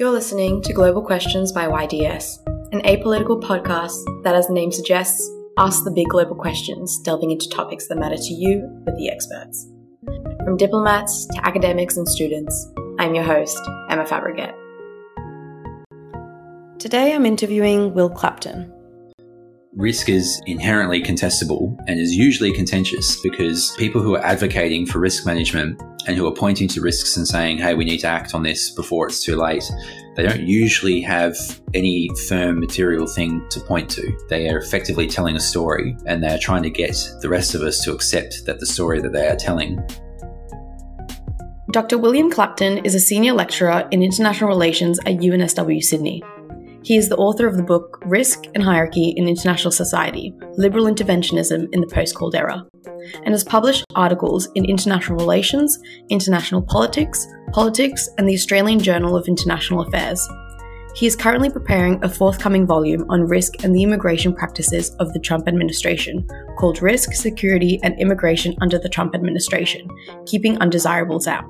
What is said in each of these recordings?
You're listening to Global Questions by YDS, an apolitical podcast that, as the name suggests, asks the big global questions, delving into topics that matter to you with the experts. From diplomats to academics and students, I'm your host, Emma Fabregat. Today I'm interviewing Will Clapton, risk is inherently contestable and is usually contentious because people who are advocating for risk management and who are pointing to risks and saying, hey, we need to act on this before it's too late, they don't usually have any firm material thing to point to. They are effectively telling a story and they're trying to get the rest of us to accept that the story that they are telling Dr. William Clapton is a senior lecturer in international relations at UNSW Sydney. He is the author of the book Risk and Hierarchy in International Society Liberal Interventionism in the Post Cold Era, and has published articles in international relations, international politics, politics, and the Australian Journal of International Affairs. He is currently preparing a forthcoming volume on risk and the immigration practices of the Trump administration, called Risk, Security, and Immigration under the Trump Administration Keeping Undesirables Out.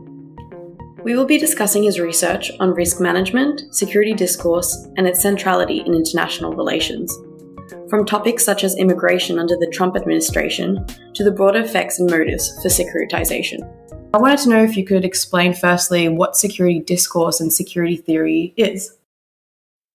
We will be discussing his research on risk management, security discourse, and its centrality in international relations. From topics such as immigration under the Trump administration to the broader effects and motives for securitization. I wanted to know if you could explain firstly what security discourse and security theory is.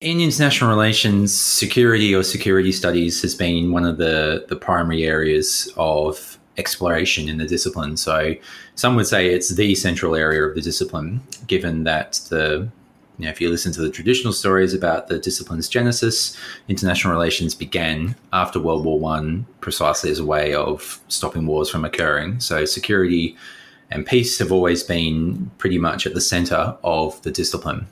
In international relations, security or security studies has been one of the, the primary areas of exploration in the discipline. So some would say it's the central area of the discipline, given that the you know, if you listen to the traditional stories about the discipline's genesis, international relations began after World War One, precisely as a way of stopping wars from occurring. So security and peace have always been pretty much at the center of the discipline.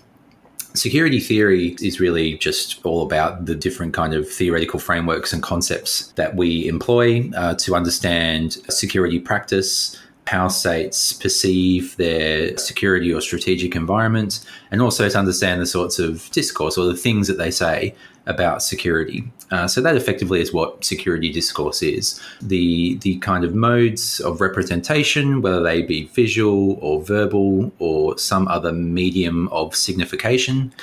Security theory is really just all about the different kind of theoretical frameworks and concepts that we employ uh, to understand security practice, how states perceive their security or strategic environment, and also to understand the sorts of discourse or the things that they say about security. Uh, so that effectively is what security discourse is. The the kind of modes of representation, whether they be visual or verbal or some other medium of signification,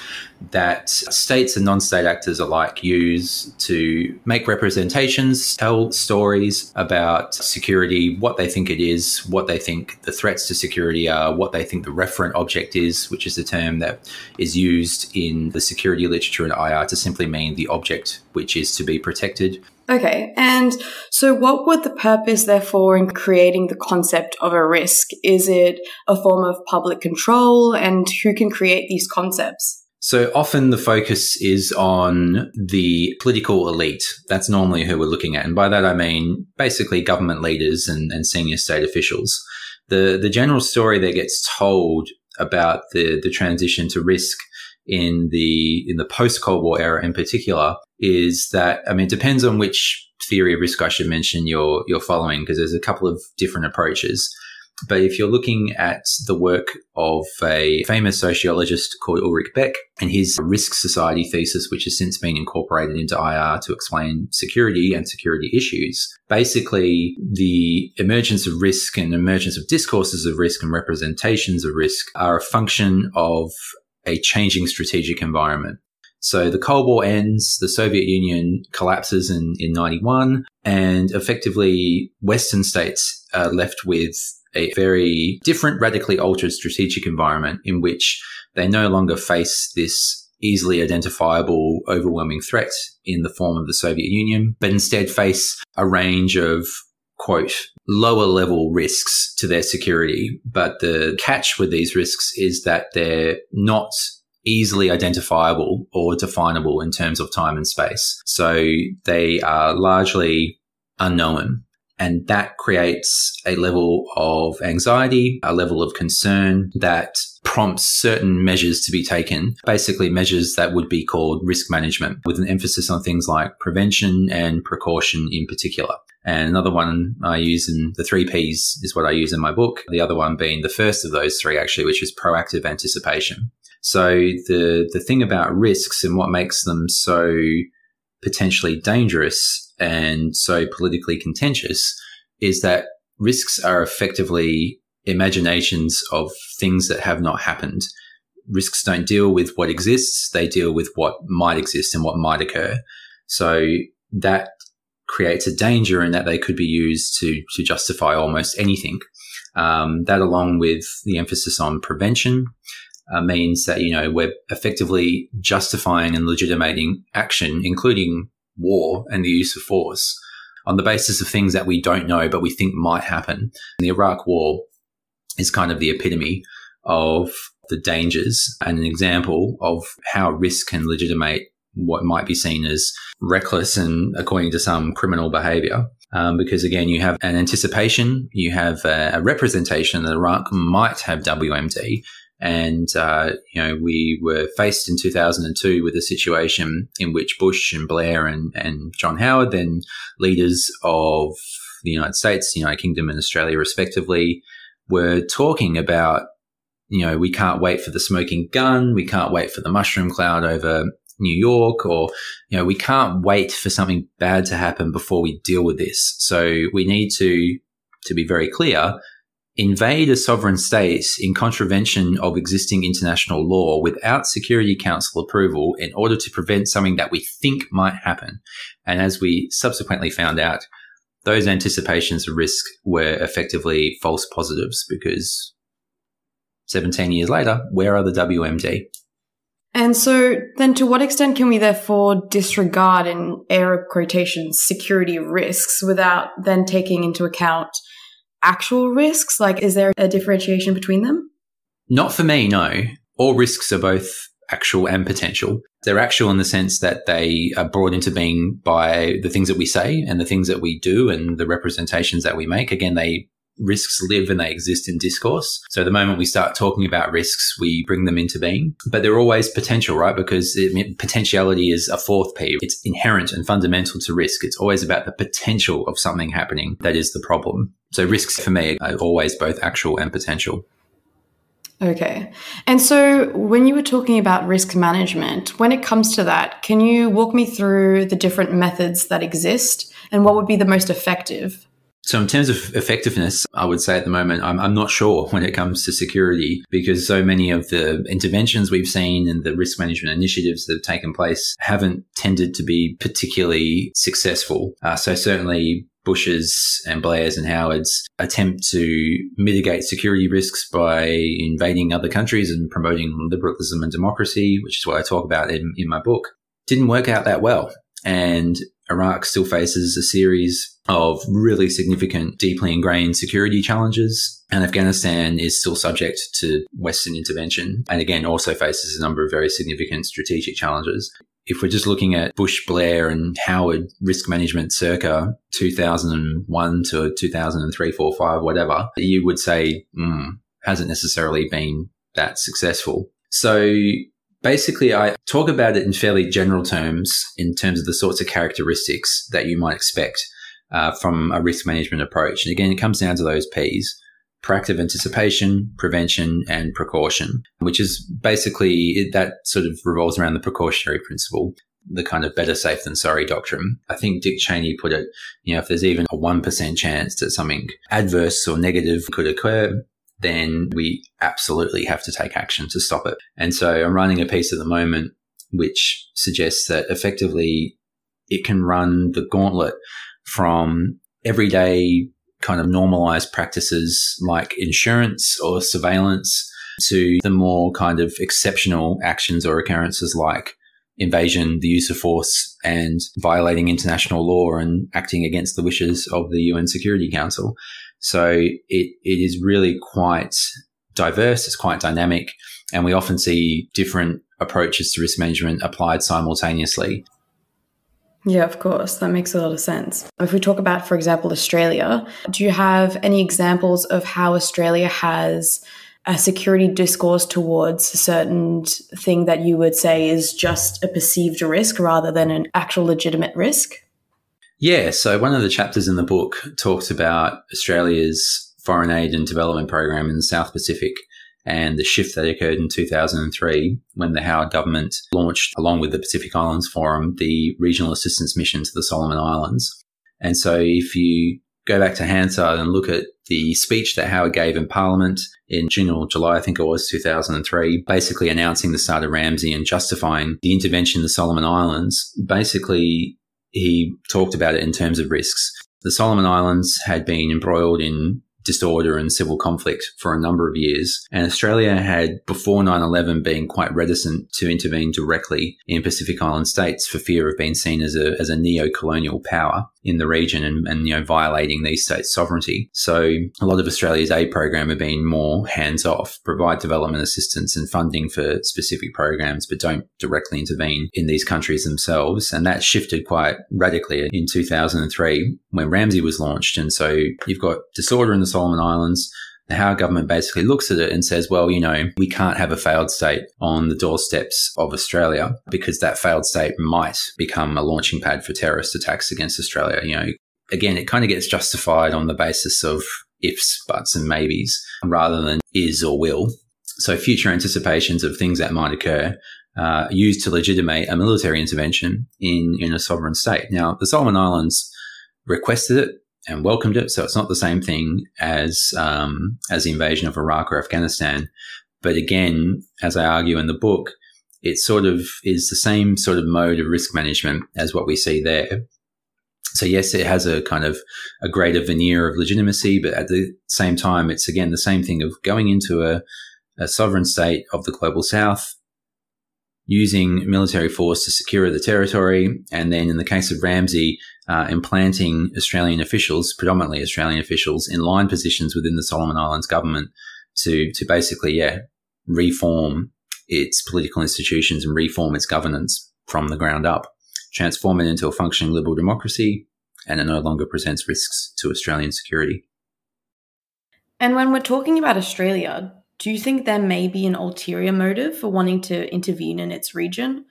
that states and non-state actors alike use to make representations, tell stories about security, what they think it is, what they think the threats to security are, what they think the referent object is, which is the term that is used in the security literature in IR to simply mean the object which is to be protected. Okay, and so what would the purpose, therefore, in creating the concept of a risk? Is it a form of public control, and who can create these concepts? So often the focus is on the political elite. That's normally who we're looking at. And by that I mean basically government leaders and, and senior state officials. The, the general story that gets told about the, the transition to risk in the in the post Cold War era in particular is that I mean it depends on which theory of risk I should mention you're you're following because there's a couple of different approaches. But if you're looking at the work of a famous sociologist called Ulrich Beck and his risk society thesis, which has since been incorporated into IR to explain security and security issues, basically the emergence of risk and emergence of discourses of risk and representations of risk are a function of a changing strategic environment. So the Cold War ends, the Soviet Union collapses in, in 91, and effectively Western states are left with a very different, radically altered strategic environment in which they no longer face this easily identifiable, overwhelming threat in the form of the Soviet Union, but instead face a range of quote, lower level risks to their security. But the catch with these risks is that they're not easily identifiable or definable in terms of time and space. So they are largely unknown. And that creates a level of anxiety, a level of concern that prompts certain measures to be taken, basically measures that would be called risk management with an emphasis on things like prevention and precaution in particular. And another one I use in the three P's is what I use in my book. The other one being the first of those three, actually, which is proactive anticipation. So the, the thing about risks and what makes them so potentially dangerous and so politically contentious is that risks are effectively imaginations of things that have not happened risks don't deal with what exists, they deal with what might exist and what might occur. So that creates a danger in that they could be used to, to justify almost anything. Um, that, along with the emphasis on prevention, uh, means that, you know, we're effectively justifying and legitimating action, including war and the use of force on the basis of things that we don't know, but we think might happen. the Iraq war is kind of the epitome of the dangers and an example of how risk can legitimate what might be seen as reckless and, according to some, criminal behavior. Um, because again, you have an anticipation, you have a, a, representation that Iraq might have WMD. And, uh, you know, we were faced in 2002 with a situation in which Bush and Blair and, and John Howard, then leaders of the United States, the United Kingdom and Australia respectively, were talking about you know, we can't wait for the smoking gun. We can't wait for the mushroom cloud over New York, or, you know, we can't wait for something bad to happen before we deal with this. So we need to, to be very clear, invade a sovereign state in contravention of existing international law without Security Council approval in order to prevent something that we think might happen. And as we subsequently found out, those anticipations of risk were effectively false positives because 17 years later, where are the WMD? And so then to what extent can we therefore disregard in air quotations security risks without then taking into account actual risks? Like, is there a differentiation between them? Not for me, no. All risks are both actual and potential. They're actual in the sense that they are brought into being by the things that we say and the things that we do and the representations that we make. Again, they risks live and they exist in discourse. So the moment we start talking about risks, we bring them into being. But they're always potential, right? Because it, potentiality is a fourth P. It's inherent and fundamental to risk. It's always about the potential of something happening that is the problem. So risks for me are always both actual and potential. Okay. And so when you were talking about risk management, when it comes to that, can you walk me through the different methods that exist and what would be the most effective? So, in terms of effectiveness, I would say at the moment, I'm, I'm, not sure when it comes to security because so many of the interventions we've seen and the risk management initiatives that have taken place haven't tended to be particularly successful. Uh, so, certainly, Bush's and Blair's and Howard's attempt to mitigate security risks by invading other countries and promoting liberalism and democracy, which is what I talk about in, in my book, didn't work out that well. And Iraq still faces a series of really significant, deeply ingrained security challenges. And Afghanistan is still subject to Western intervention and again also faces a number of very significant strategic challenges. If we're just looking at Bush, Blair, and Howard risk management circa 2001 to 2003, 4, 5, whatever, you would say mm, hasn't necessarily been that successful. So basically, I talk about it in fairly general terms in terms of the sorts of characteristics that you might expect uh, from a risk management approach. And again, it comes down to those P's proactive anticipation, prevention, and precaution, which is basically that sort of revolves around the precautionary principle. The kind of better safe than sorry doctrine. I think Dick Cheney put it, you know, if there's even a 1% chance that something adverse or negative could occur, then we absolutely have to take action to stop it. And so I'm running a piece at the moment which suggests that effectively it can run the gauntlet from everyday kind of normalized practices like insurance or surveillance to the more kind of exceptional actions or occurrences like invasion, the use of force, and violating international law and acting against the wishes of the UN Security Council. So it, it is really quite diverse, it's quite dynamic, and we often see different approaches to risk management applied simultaneously. Yeah, of course. That makes a lot of sense. If we talk about, for example, Australia, do you have any examples of how Australia has a security discourse towards a certain thing that you would say is just a perceived risk rather than an actual legitimate risk? Yeah. So, one of the chapters in the book talks about Australia's foreign aid and development program in the South Pacific and the shift that occurred in 2003 when the Howard government launched, along with the Pacific Islands Forum, the regional assistance mission to the Solomon Islands. And so if you go back to Hansard and look at the speech that Howard gave in Parliament in June or July, I think it was 2003, basically announcing the start of RAMSI and justifying the intervention in the Solomon Islands, basically he talked about it in terms of risks. The Solomon Islands had been embroiled in disorder and civil conflict for a number of years. And Australia had, before 9 11, been quite reticent to intervene directly in Pacific Island states for fear of being seen as a, as a neo colonial power in the region and, and, you know, violating these states' sovereignty. So a lot of Australia's aid program have been more hands off, provide development assistance and funding for specific programs, but don't directly intervene in these countries themselves. And that shifted quite radically in 2003 when RAMSI was launched. And so you've got disorder in the Solomon Islands. Howard government basically looks at it and says, well, you know, we can't have a failed state on the doorsteps of Australia because that failed state might become a launching pad for terrorist attacks against Australia. You know, again, it kind of gets justified on the basis of ifs, buts, and maybes rather than is or will. So future anticipations of things that might occur uh, used to legitimate a military intervention in, in a sovereign state. Now, the Solomon Islands requested it and welcomed it. So it's not the same thing as um, as the invasion of Iraq or Afghanistan. But again, as I argue in the book, it sort of is the same sort of mode of risk management as what we see there. So yes, it has a kind of a greater veneer of legitimacy, but at the same time, it's again the same thing of going into a, a sovereign state of the global south, using military force to secure the territory, and then in the case of RAMSI, uh, implanting Australian officials, predominantly Australian officials, in line positions within the Solomon Islands government to to basically, yeah, reform its political institutions and reform its governance from the ground up, transform it into a functioning liberal democracy, and it no longer presents risks to Australian security. And when we're talking about Australia, do you think there may be an ulterior motive for wanting to intervene in its region?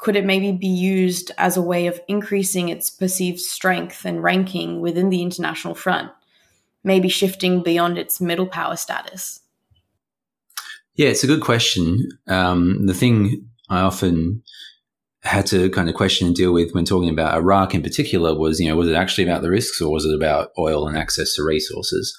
could it maybe be used as a way of increasing its perceived strength and ranking within the international front, maybe shifting beyond its middle power status? Yeah, it's a good question. Um, the thing I often had to kind of question and deal with when talking about Iraq in particular was, you know, was it actually about the risks or was it about oil and access to resources?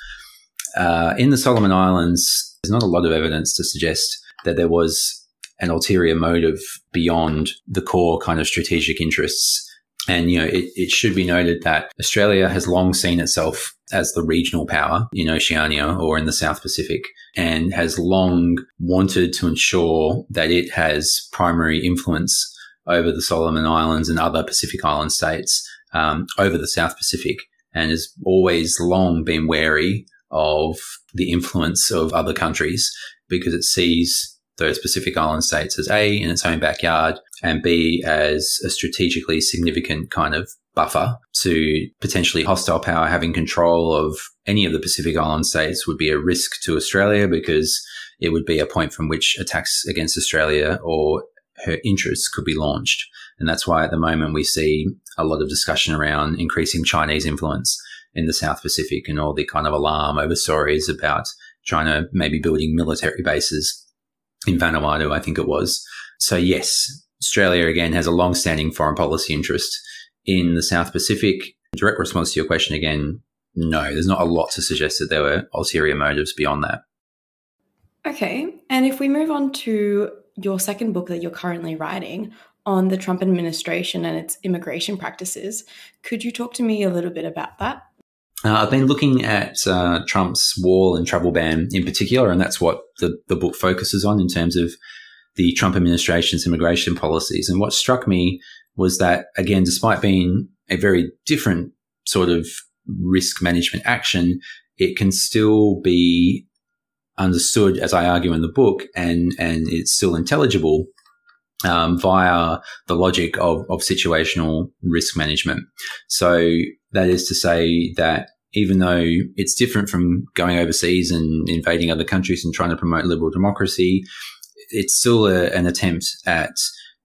Uh, in the Solomon Islands, there's not a lot of evidence to suggest that there was an ulterior motive beyond the core kind of strategic interests. And, you know, it, it should be noted that Australia has long seen itself as the regional power in Oceania or in the South Pacific and has long wanted to ensure that it has primary influence over the Solomon Islands and other Pacific Island states um, over the South Pacific and has always long been wary of the influence of other countries because it sees those Pacific Island states as A, in its own backyard, and B, as a strategically significant kind of buffer to potentially hostile power having control of any of the Pacific Island states would be a risk to Australia because it would be a point from which attacks against Australia or her interests could be launched. And that's why at the moment we see a lot of discussion around increasing Chinese influence in the South Pacific and all the kind of alarm over stories about China maybe building military bases in Vanuatu, I think it was. So yes, Australia again has a long-standing foreign policy interest in the South Pacific. Direct response to your question again, no, there's not a lot to suggest that there were ulterior motives beyond that. Okay, and if we move on to your second book that you're currently writing on the Trump administration and its immigration practices, could you talk to me a little bit about that? Uh, I've been looking at uh, Trump's wall and travel ban in particular, and that's what the, the book focuses on in terms of the Trump administration's immigration policies. And what struck me was that, again, despite being a very different sort of risk management action, it can still be understood, as I argue in the book, and, and it's still intelligible um, via the logic of, of situational risk management. So that is to say that even though it's different from going overseas and invading other countries and trying to promote liberal democracy, it's still a, an attempt at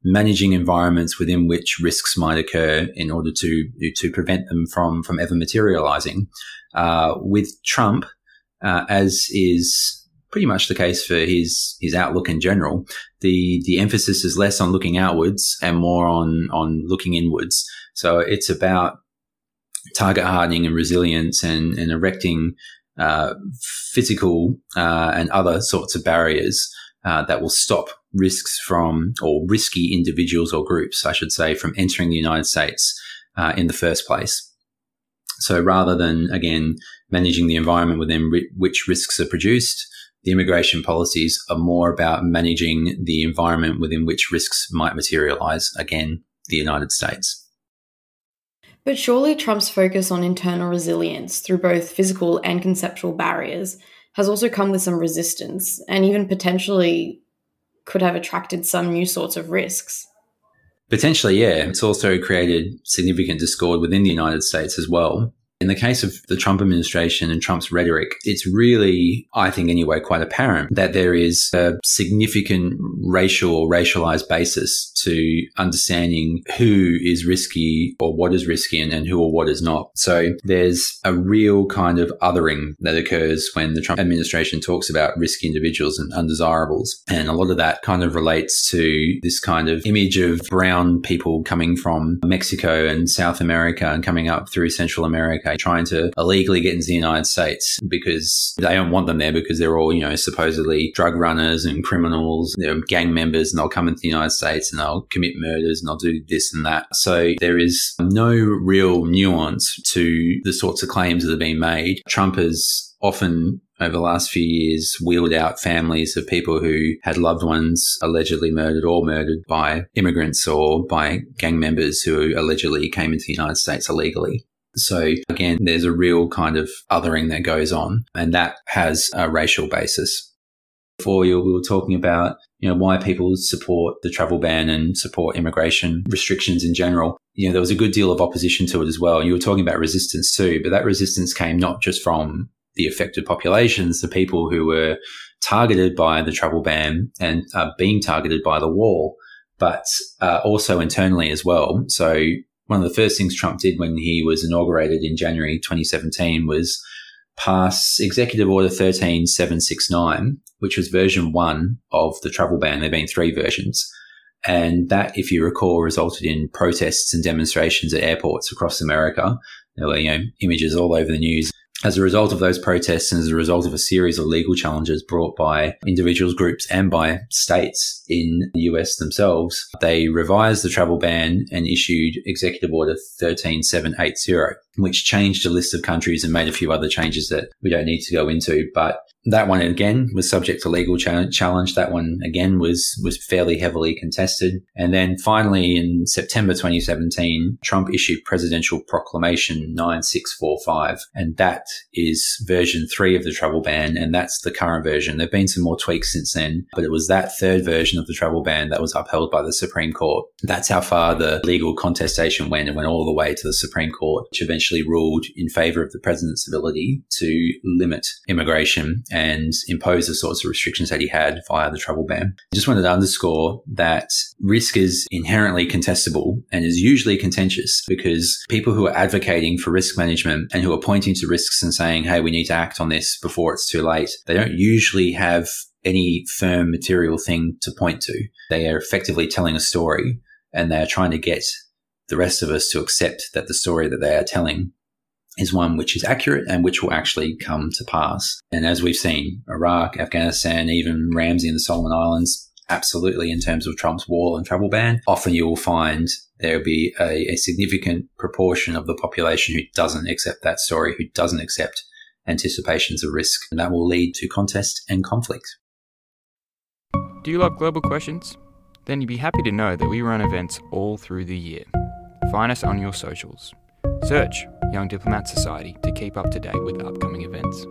managing environments within which risks might occur in order to to prevent them from from ever materializing. Uh, with Trump, uh, as is pretty much the case for his his outlook in general, the the emphasis is less on looking outwards and more on on looking inwards. So it's about target hardening and resilience and, and erecting uh, physical uh, and other sorts of barriers uh, that will stop risks from, or risky individuals or groups, I should say, from entering the United States uh, in the first place. So rather than, again, managing the environment within which risks are produced, the immigration policies are more about managing the environment within which risks might materialize, again, the United States. But surely Trump's focus on internal resilience through both physical and conceptual barriers has also come with some resistance and even potentially could have attracted some new sorts of risks. Potentially, yeah. It's also created significant discord within the United States as well. In the case of the Trump administration and Trump's rhetoric, it's really, I think anyway, quite apparent that there is a significant racial or racialized basis to understanding who is risky or what is risky and, and who or what is not. So there's a real kind of othering that occurs when the Trump administration talks about risky individuals and undesirables. And a lot of that kind of relates to this kind of image of brown people coming from Mexico and South America and coming up through Central America okay, trying to illegally get into the United States because they don't want them there because they're all, you know, supposedly drug runners and criminals, they're gang members and they'll come into the United States and they'll commit murders and they'll do this and that. So there is no real nuance to the sorts of claims that are being made. Trump has often over the last few years wheeled out families of people who had loved ones allegedly murdered or murdered by immigrants or by gang members who allegedly came into the United States illegally. So again, there's a real kind of othering that goes on and that has a racial basis. Before you, we were talking about, you know, why people support the travel ban and support immigration restrictions in general. You know, there was a good deal of opposition to it as well. You were talking about resistance too, but that resistance came not just from the affected populations, the people who were targeted by the travel ban and are being targeted by the wall, but uh, also internally as well. So one of the first things Trump did when he was inaugurated in January 2017 was pass Executive Order 13769, which was version one of the travel ban. There have been three versions. And that, if you recall, resulted in protests and demonstrations at airports across America. There were, you know, images all over the news as a result of those protests and as a result of a series of legal challenges brought by individuals, groups, and by states in the US themselves, they revised the travel ban and issued Executive Order 13780, which changed a list of countries and made a few other changes that we don't need to go into. But that one again was subject to legal challenge. That one again was was fairly heavily contested. And then finally, in September 2017, Trump issued Presidential Proclamation 9645, and that is version three of the travel ban, and that's the current version. There've been some more tweaks since then, but it was that third version of the travel ban that was upheld by the Supreme Court. That's how far the legal contestation went. It went all the way to the Supreme Court, which eventually ruled in favor of the president's ability to limit immigration and impose the sorts of restrictions that he had via the travel ban. I just wanted to underscore that risk is inherently contestable and is usually contentious because people who are advocating for risk management and who are pointing to risks and saying, hey, we need to act on this before it's too late, they don't usually have any firm material thing to point to. They are effectively telling a story and they're trying to get the rest of us to accept that the story that they are telling is one which is accurate and which will actually come to pass. And as we've seen, Iraq, Afghanistan, even RAMSI and the Solomon Islands, absolutely in terms of Trump's wall and travel ban, often you will find there'll be a, a significant proportion of the population who doesn't accept that story, who doesn't accept anticipations of risk. And that will lead to contest and conflict. Do you love global questions? Then you'd be happy to know that we run events all through the year. Find us on your socials. Search Young Diplomat Society to keep up to date with upcoming events.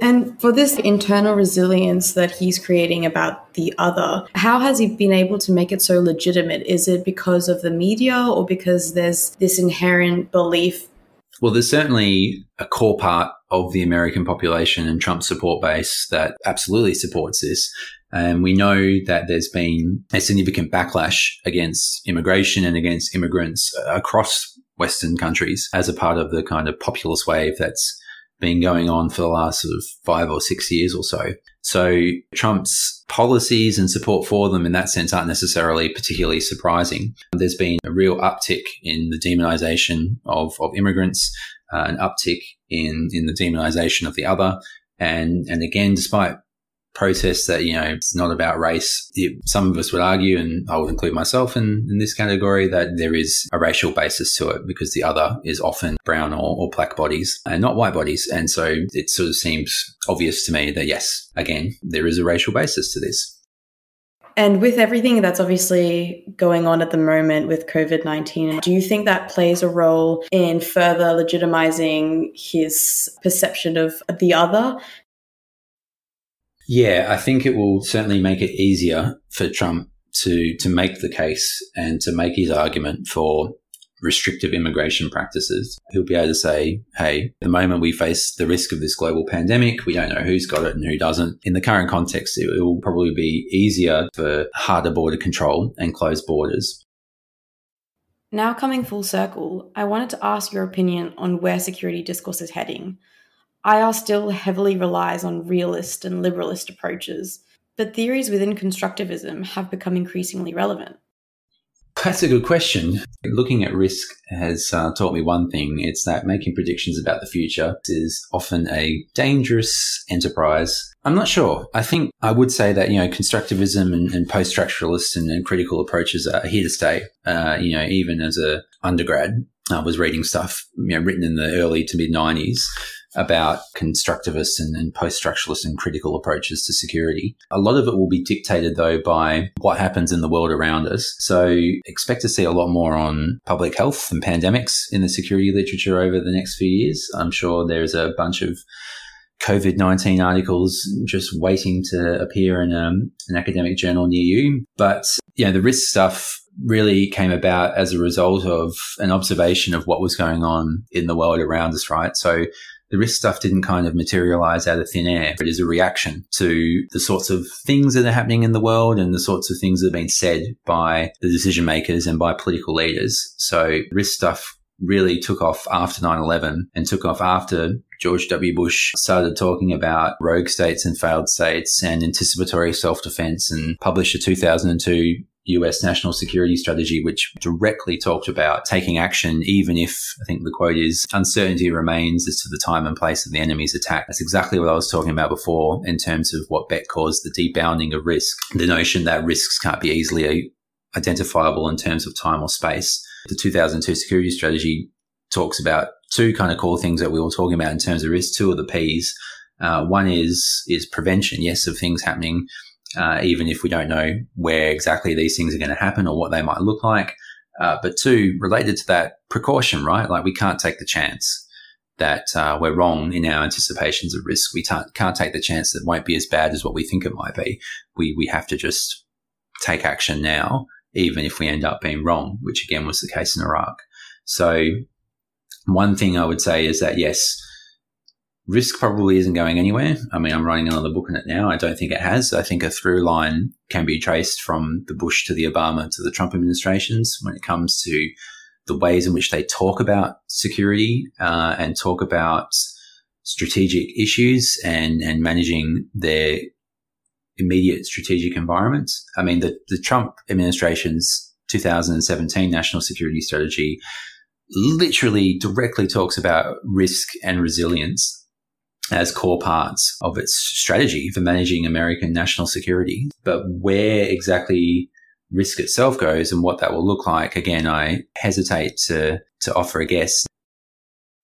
And for this internal resilience that he's creating about the other, how has he been able to make it so legitimate? Is it because of the media or because there's this inherent belief? Well, there's certainly a core part of the American population and Trump's support base that absolutely supports this. And we know that there's been a significant backlash against immigration and against immigrants across Western countries as a part of the kind of populist wave that's been going on for the last sort of five or six years or so. So Trump's policies and support for them in that sense aren't necessarily particularly surprising. There's been a real uptick in the demonization of, of immigrants. uh, an uptick in in the demonization of the other. And and again, despite protests that you know it's not about race, it, some of us would argue, and I would include myself in, in this category, that there is a racial basis to it because the other is often brown or, or black bodies and not white bodies. And so it sort of seems obvious to me that yes, again, there is a racial basis to this. And with everything that's obviously going on at the moment with COVID 19, do you think that plays a role in further legitimizing his perception of the other? Yeah, I think it will certainly make it easier for Trump to, to make the case and to make his argument for restrictive immigration practices. He'll be able to say, hey, the moment we face the risk of this global pandemic, we don't know who's got it and who doesn't. In the current context, it will probably be easier for harder border control and closed borders. Now, coming full circle, I wanted to ask your opinion on where security discourse is heading. IR still heavily relies on realist and liberalist approaches, but theories within constructivism have become increasingly relevant. That's a good question. Looking at risk has uh, taught me one thing. It's that making predictions about the future is often a dangerous enterprise. I'm not sure. I think I would say that, you know, constructivism and, and post-structuralist and, and, critical approaches are here to stay. Uh, you know, even as a undergrad, I was reading stuff, you know, written in the early to mid 90s about constructivist and, and post structuralist and critical approaches to security. A lot of it will be dictated, though, by what happens in the world around us. So expect to see a lot more on public health and pandemics in the security literature over the next few years. I'm sure there's a bunch of COVID 19 articles just waiting to appear in um, an academic journal near you. But, you know, the risk stuff really came about as a result of an observation of what was going on in the world around us, right? So the risk stuff didn't kind of materialize out of thin air. It is a reaction to the sorts of things that are happening in the world and the sorts of things that have been said by the decision makers and by political leaders. So risk stuff really took off after 9-11 and took off after George W. Bush started talking about rogue states and failed states and anticipatory self-defense and published a 2002 US national security strategy, which directly talked about taking action, even if I think the quote is uncertainty remains as to the time and place of the enemy's attack. That's exactly what I was talking about before in terms of what Beck calls the debounding of risk. The notion that risks can't be easily identifiable in terms of time or space. The 2002 security strategy talks about two kind of core things that we were talking about in terms of risk, two of the P's. Uh, one is, is prevention, yes, of things happening uh, even if we don't know where exactly these things are going to happen or what they might look like. Uh, but two, related to that, precaution, right? Like we can't take the chance that uh, we're wrong in our anticipations of risk. We can't, can't take the chance that it won't be as bad as what we think it might be. We, we have to just take action now, even if we end up being wrong, which again was the case in Iraq. So one thing I would say is that yes, risk probably isn't going anywhere. I mean, I'm writing another book on it now. I don't think it has. I think a through line can be traced from the Bush to the Obama to the Trump administrations when it comes to the ways in which they talk about security uh, and talk about strategic issues and, and managing their immediate strategic environments. I mean, the, the Trump administration's 2017 national security strategy literally directly talks about risk and resilience as core parts of its strategy for managing American national security. But where exactly risk itself goes and what that will look like, again, I hesitate to, to offer a guess.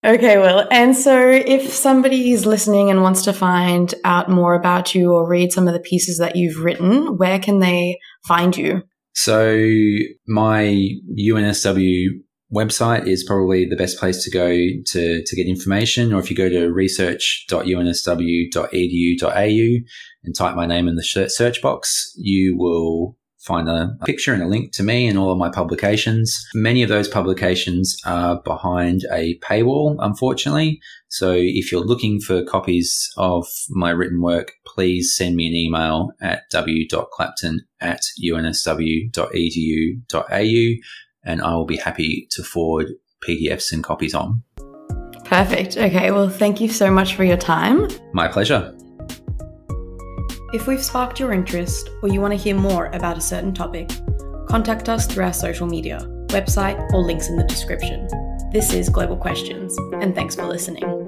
Okay, well, and so if somebody is listening and wants to find out more about you or read some of the pieces that you've written, where can they find you? So my UNSW website is probably the best place to go to, to get information. Or if you go to research.unsw.edu.au and type my name in the search box, you will find a picture and a link to me and all of my publications. Many of those publications are behind a paywall, unfortunately. So if you're looking for copies of my written work, please send me an email at w.clapton at unsw.edu.au and I will be happy to forward PDFs and copies on. Perfect. Okay, well, thank you so much for your time. My pleasure. If we've sparked your interest or you want to hear more about a certain topic, contact us through our social media, website, or links in the description. This is Global Questions, and thanks for listening.